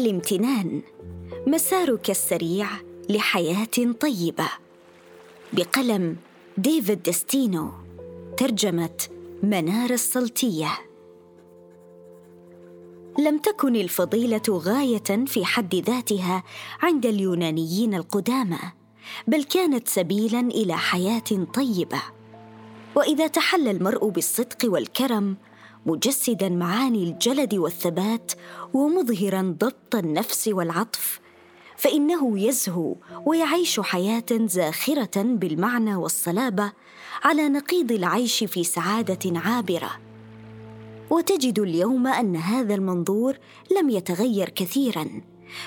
الامتنان. مسارك السريع لحياة طيبة. بقلم ديفيد ديستينو. ترجمة منار السلطيه لم تكن الفضيلة غاية في حد ذاتها عند اليونانيين القدامى بل كانت سبيلا إلى حياة طيبة. وإذا تحلى المرء بالصدق والكرم مجسدا معاني الجلد والثبات ومظهرا ضبط النفس والعطف فإنه يزهو ويعيش حياة زاخرة بالمعنى والصلابة على نقيض العيش في سعادة عابرة. وتجد اليوم أن هذا المنظور لم يتغير كثيرا.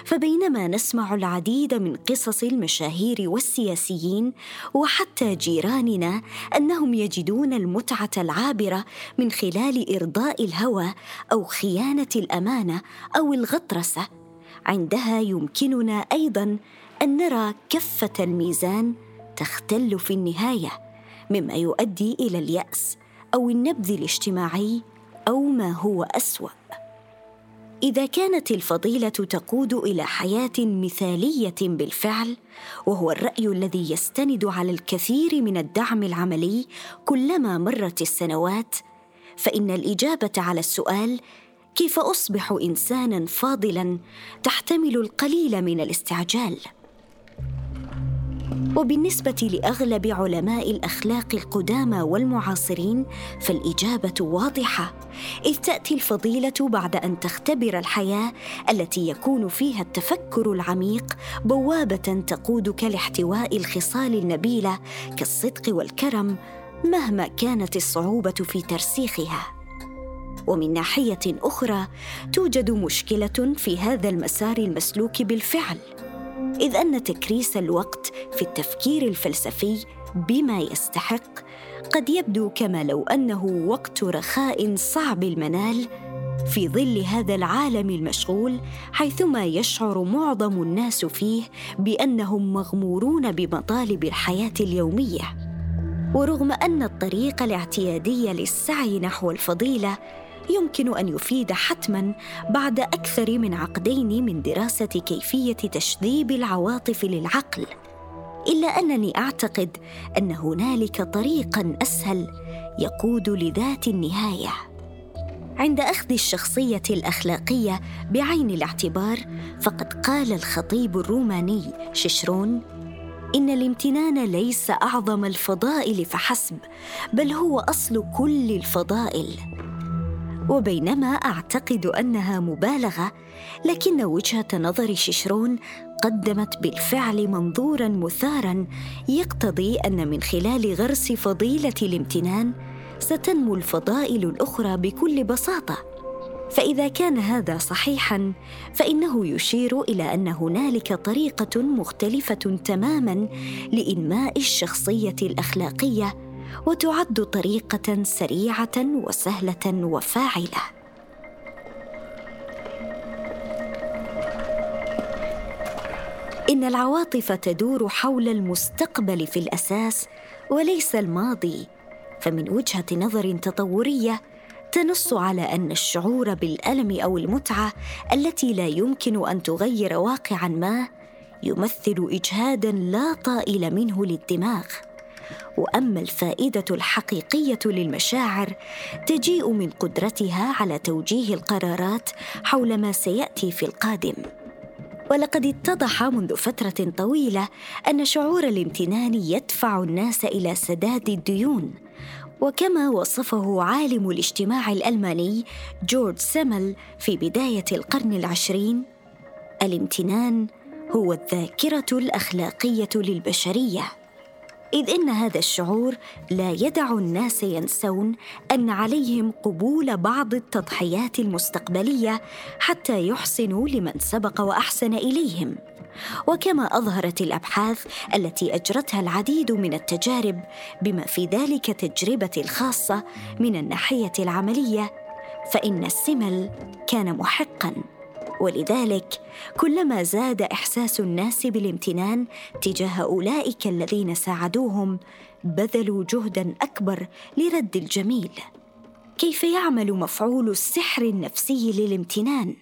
فبينما نسمع العديد من قصص المشاهير والسياسيين وحتى جيراننا أنهم يجدون المتعة العابرة من خلال إرضاء الهوى أو خيانة الأمانة أو الغطرسة. عندها يمكننا أيضا أن نرى كفه الميزان تختل في النهاية مما يؤدي إلى اليأس أو النبذ الاجتماعي أو ما هو أسوأ. إذا كانت الفضيلة تقود إلى حياة مثالية بالفعل وهو الرأي الذي يستند على الكثير من الدعم العملي كلما مرت السنوات فإن الإجابة على السؤال كيف أصبح إنسانا فاضلا تحتمل القليل من الاستعجال. وبالنسبة لأغلب علماء الأخلاق القدامى والمعاصرين فالإجابة واضحة. إذ تأتي الفضيلة بعد أن تختبر الحياة التي يكون فيها التفكر العميق بوابة تقودك لاحتواء الخصال النبيلة كالصدق والكرم مهما كانت الصعوبة في ترسيخها. ومن ناحية أخرى توجد مشكلة في هذا المسار المسلوك بالفعل. إذ أن تكريس الوقت في التفكير الفلسفي بما يستحق قد يبدو كما لو أنه وقت رخاء صعب المنال في ظل هذا العالم المشغول حيثما يشعر معظم الناس فيه بأنهم مغمورون بمطالب الحياة اليومية. ورغم أن الطريق الاعتيادي للسعي نحو الفضيلة يمكن أن يفيد حتما بعد أكثر من عقدين من دراسة كيفية تشذيب العواطف للعقل إلا أنني أعتقد أن هنالك طريقا أسهل يقود لذات النهاية. عند أخذ الشخصية الأخلاقية بعين الاعتبار فقد قال الخطيب الروماني ششرون إن الامتنان ليس أعظم الفضائل فحسب بل هو أصل كل الفضائل. وبينما أعتقد أنها مبالغة لكن وجهة نظر ششرون قدمت بالفعل منظورا مثارا يقتضي أن من خلال غرس فضيلة الامتنان ستنمو الفضائل الأخرى بكل بساطة. فإذا كان هذا صحيحا فإنه يشير إلى أن هنالك طريقة مختلفة تماما لإنماء الشخصية الأخلاقية وتعد طريقة سريعة وسهلة وفاعلة. إن العواطف تدور حول المستقبل في الأساس وليس الماضي فمن وجهة نظر تطورية تنص على أن الشعور بالألم أو المتعة التي لا يمكن أن تغير واقعا ما يمثل إجهادا لا طائل منه للدماغ. وأما الفائدة الحقيقية للمشاعر تجيء من قدرتها على توجيه القرارات حول ما سيأتي في القادم. ولقد اتضح منذ فترة طويلة أن شعور الامتنان يدفع الناس إلى سداد الديون. وكما وصفه عالم الاجتماع الألماني جورج سيمل في بداية القرن العشرين الامتنان هو الذاكرة الأخلاقية للبشرية. إذ إن هذا الشعور لا يدع الناس ينسون أن عليهم قبول بعض التضحيات المستقبلية حتى يحسنوا لمن سبق وأحسن إليهم. وكما أظهرت الأبحاث التي أجرتها العديد من التجارب بما في ذلك تجربتي الخاصة من الناحية العملية فإن السمل كان محقا. ولذلك كلما زاد إحساس الناس بالامتنان تجاه أولئك الذين ساعدوهم بذلوا جهدا أكبر لرد الجميل. كيف يعمل مفعول السحر النفسي للامتنان؟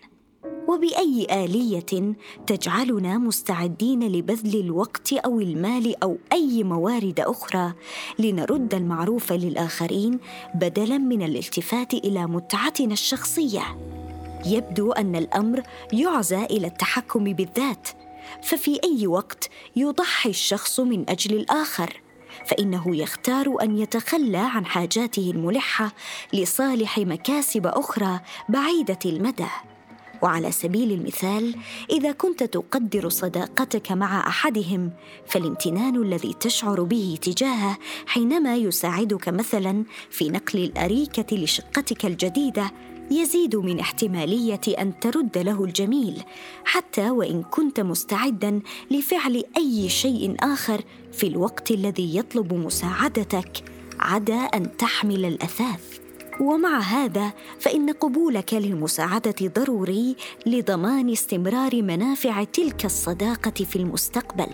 وبأي آلية تجعلنا مستعدين لبذل الوقت أو المال أو أي موارد أخرى لنرد المعروف للآخرين بدلا من الالتفات إلى متعتنا الشخصية؟ يبدو أن الأمر يعزى إلى التحكم بالذات ففي أي وقت يضحي الشخص من أجل الآخر فإنه يختار أن يتخلى عن حاجاته الملحة لصالح مكاسب أخرى بعيدة المدى. وعلى سبيل المثال إذا كنت تقدر صداقتك مع أحدهم فالامتنان الذي تشعر به تجاهه حينما يساعدك مثلا في نقل الأريكة لشقتك الجديدة يزيد من احتمالية أن ترد له الجميل حتى وإن كنت مستعدا لفعل أي شيء آخر في الوقت الذي يطلب مساعدتك عدا أن تحمل الأثاث. ومع هذا فإن قبولك للمساعدة ضروري لضمان استمرار منافع تلك الصداقة في المستقبل.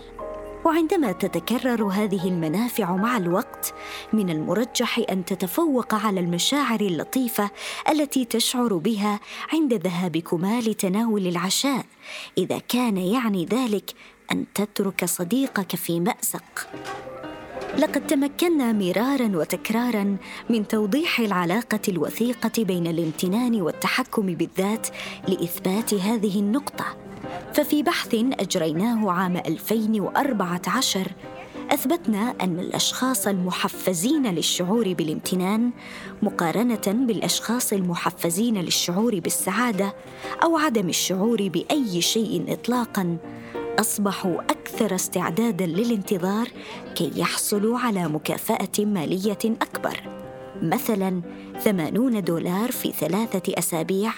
وعندما تتكرر هذه المنافع مع الوقت من المرجح أن تتفوق على المشاعر اللطيفة التي تشعر بها عند ذهابكما لتناول العشاء إذا كان يعني ذلك أن تترك صديقك في مأزق. لقد تمكنا مرارا وتكرارا من توضيح العلاقة الوثيقة بين الامتنان والتحكم بالذات لإثبات هذه النقطة. ففي بحث أجريناه عام 2014 أثبتنا أن الأشخاص المحفزين للشعور بالامتنان مقارنة بالأشخاص المحفزين للشعور بالسعادة أو عدم الشعور بأي شيء اطلاقا أصبحوا أكثر استعدادا للانتظار كي يحصلوا على مكافأة مالية أكبر. مثلا ثمانون دولار في ثلاثة أسابيع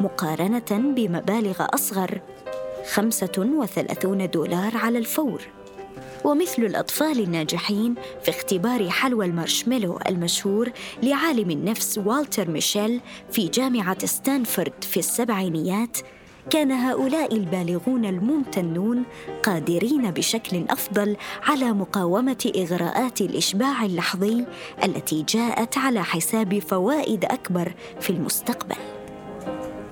مقارنة بمبالغ خمسة وثلاثون دولار على الفور. ومثل الأطفال الناجحين في اختبار حلوى المارشميلو المشهور لعالم النفس والتر ميشيل في جامعة ستانفورد في السبعينيات كان هؤلاء البالغون الممتنون قادرين بشكل أفضل على مقاومة إغراءات الإشباع اللحظي التي جاءت على حساب فوائد أكبر في المستقبل.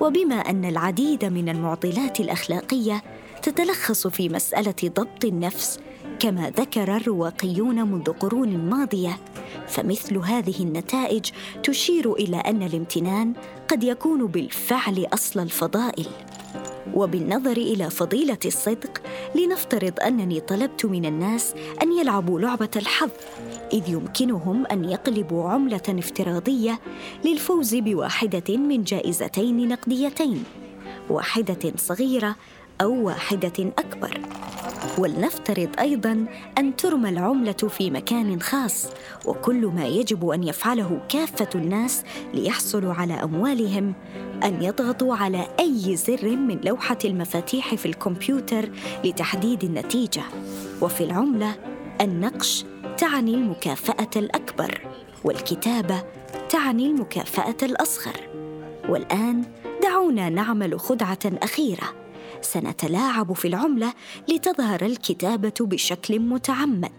وبما أن العديد من المعضلات الأخلاقية تتلخص في مسألة ضبط النفس كما ذكر الرواقيون منذ قرون ماضية فمثل هذه النتائج تشير إلى أن الامتنان قد يكون بالفعل أصل الفضائل. وبالنظر إلى فضيلة الصدق لنفترض أنني طلبت من الناس أن يلعبوا لعبة الحظ إذ يمكنهم أن يقلبوا عملة افتراضية للفوز بواحدة من جائزتين نقديتين واحدة صغيرة أو واحدة أكبر. ولنفترض أيضا أن ترمى العملة في مكان خاص وكل ما يجب أن يفعله كافة الناس ليحصلوا على أموالهم أن يضغطوا على أي زر من لوحة المفاتيح في الكمبيوتر لتحديد النتيجة. وفي العملة النقش تعني المكافأة الأكبر والكتابة تعني المكافأة الأصغر. والآن دعونا نعمل خدعة أخيرة. سنتلاعب في العملة لتظهر الكتابة بشكل متعمد.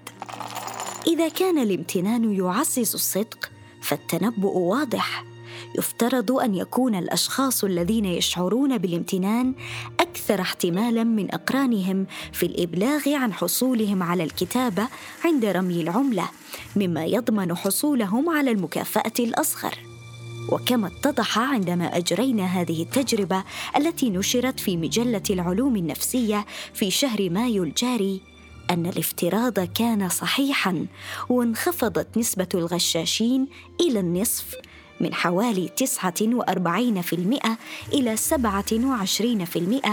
إذا كان الامتنان يعزز الصدق فالتنبؤ واضح. يفترض أن يكون الأشخاص الذين يشعرون بالامتنان أكثر احتمالا من إقرانهم في الإبلاغ عن حصولهم على الكتابة عند رمي العملة مما يضمن حصولهم على المكافأة الأصغر. وكما اتضح عندما أجرينا هذه التجربة التي نشرت في مجلة العلوم النفسية في شهر مايو الجاري أن الافتراض كان صحيحا وانخفضت نسبة الغشاشين إلى النصف من حوالي 49% إلى 27%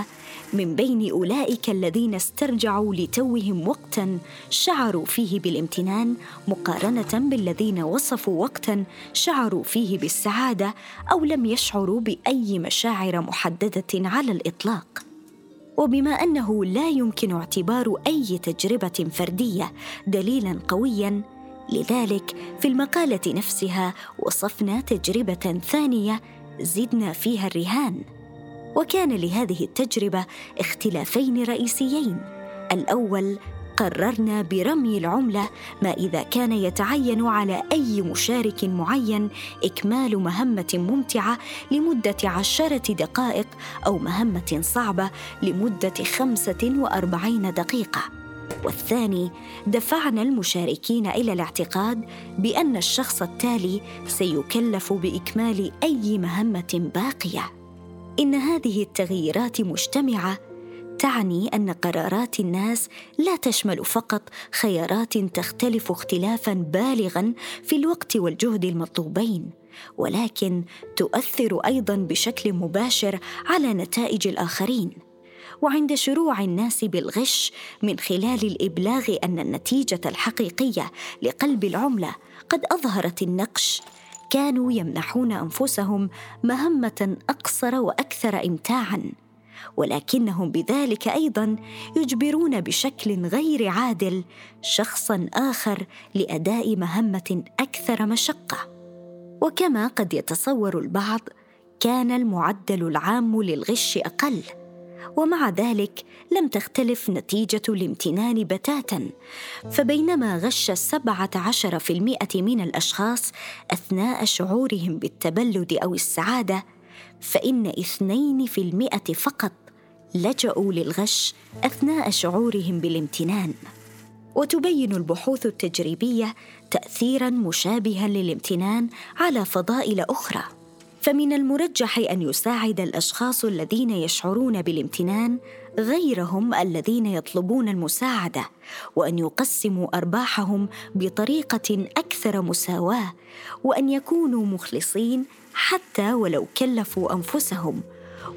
من بين أولئك الذين استرجعوا لتوهم وقتا شعروا فيه بالامتنان مقارنة بالذين وصفوا وقتا شعروا فيه بالسعادة أو لم يشعروا بأي مشاعر محددة على الإطلاق. وبما أنه لا يمكن اعتبار أي تجربة فردية دليلا قويا لذلك في المقالة نفسها وصفنا تجربة ثانية زدنا فيها الرهان. وكان لهذه التجربة اختلافين رئيسيين. الأول قررنا برمي العملة ما إذا كان يتعين على أي مشارك معين إكمال مهمة ممتعة لمدة عشرة دقائق أو مهمة صعبة لمدة خمسة وأربعين دقيقة. والثاني دفعنا المشاركين إلى الاعتقاد بأن الشخص التالي سيكلف بإكمال أي مهمة باقية. إن هذه التغييرات مجتمعة تعني أن قرارات الناس لا تشمل فقط خيارات تختلف اختلافا بالغا في الوقت والجهد المطلوبين ولكن تؤثر أيضا بشكل مباشر على نتائج الآخرين. وعند شروع الناس بالغش من خلال الإبلاغ أن النتيجة الحقيقية لقلب العملة قد أظهرت النقش. كانوا يمنحون أنفسهم مهمة أقصر وأكثر امتاعا ولكنهم بذلك أيضا يجبرون بشكل غير عادل شخصا آخر لأداء مهمة أكثر مشقة. وكما قد يتصور البعض كان المعدل العام للغش أقل. ومع ذلك لم تختلف نتيجة الامتنان بتاتا. فبينما غش السبعة عشر في المئة من الأشخاص أثناء شعورهم بالتبلد أو السعادة فإن اثنين في المئة فقط لجأوا للغش أثناء شعورهم بالامتنان. وتبين البحوث التجريبية تأثيرا مشابها للامتنان على فضائل أخرى. فمن المرجح أن يساعد الأشخاص الذين يشعرون بالامتنان غيرهم الذين يطلبون المساعدة وأن يقسموا أرباحهم بطريقة أكثر مساواة وأن يكونوا مخلصين حتى ولو كلفوا أنفسهم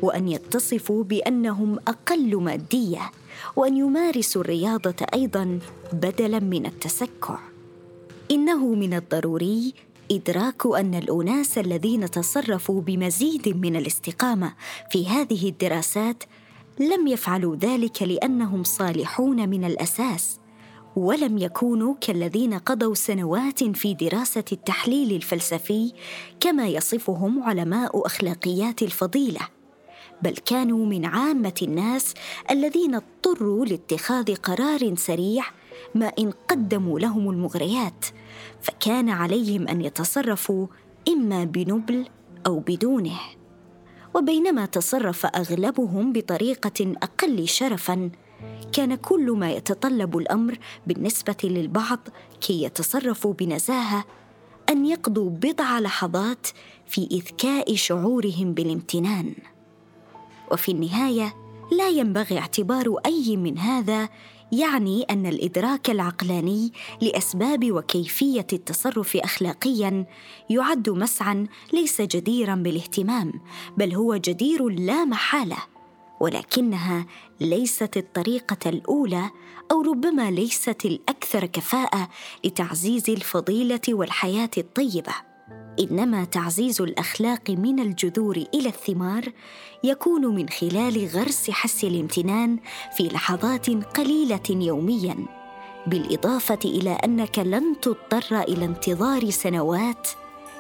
وأن يتصفوا بأنهم أقل مادية وأن يمارسوا الرياضة أيضا بدلا من التسكع إنه من الضروري إدراك أن الأناس الذين تصرفوا بمزيد من الاستقامة في هذه الدراسات لم يفعلوا ذلك لأنهم صالحون من الأساس ولم يكونوا كالذين قضوا سنوات في دراسة التحليل الفلسفي كما يصفهم علماء أخلاقيات الفضيلة بل كانوا من عامة الناس الذين اضطروا لاتخاذ قرار سريع ما إن قدموا لهم المغريات فكان عليهم أن يتصرفوا إما بنبل أو بدونه. وبينما تصرف أغلبهم بطريقة أقل شرفا كان كل ما يتطلب الأمر بالنسبة للبعض كي يتصرفوا بنزاهة أن يقضوا بضع لحظات في إذكاء شعورهم بالامتنان. وفي النهاية لا ينبغي اعتبار أي من هذا يعني أن الإدراك العقلاني لأسباب وكيفية التصرف اخلاقيا يعد مسعى ليس جديرا بالاهتمام بل هو جدير لا محالة ولكنها ليست الطريقة الأولى أو ربما ليست الأكثر كفاءة لتعزيز الفضيلة والحياة الطيبة. إنما تعزيز الأخلاق من الجذور إلى الثمار يكون من خلال غرس حس الامتنان في لحظات قليلة يوميا. بالإضافة إلى أنك لن تضطر إلى انتظار سنوات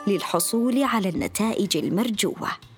للحصول على النتائج المرجوة.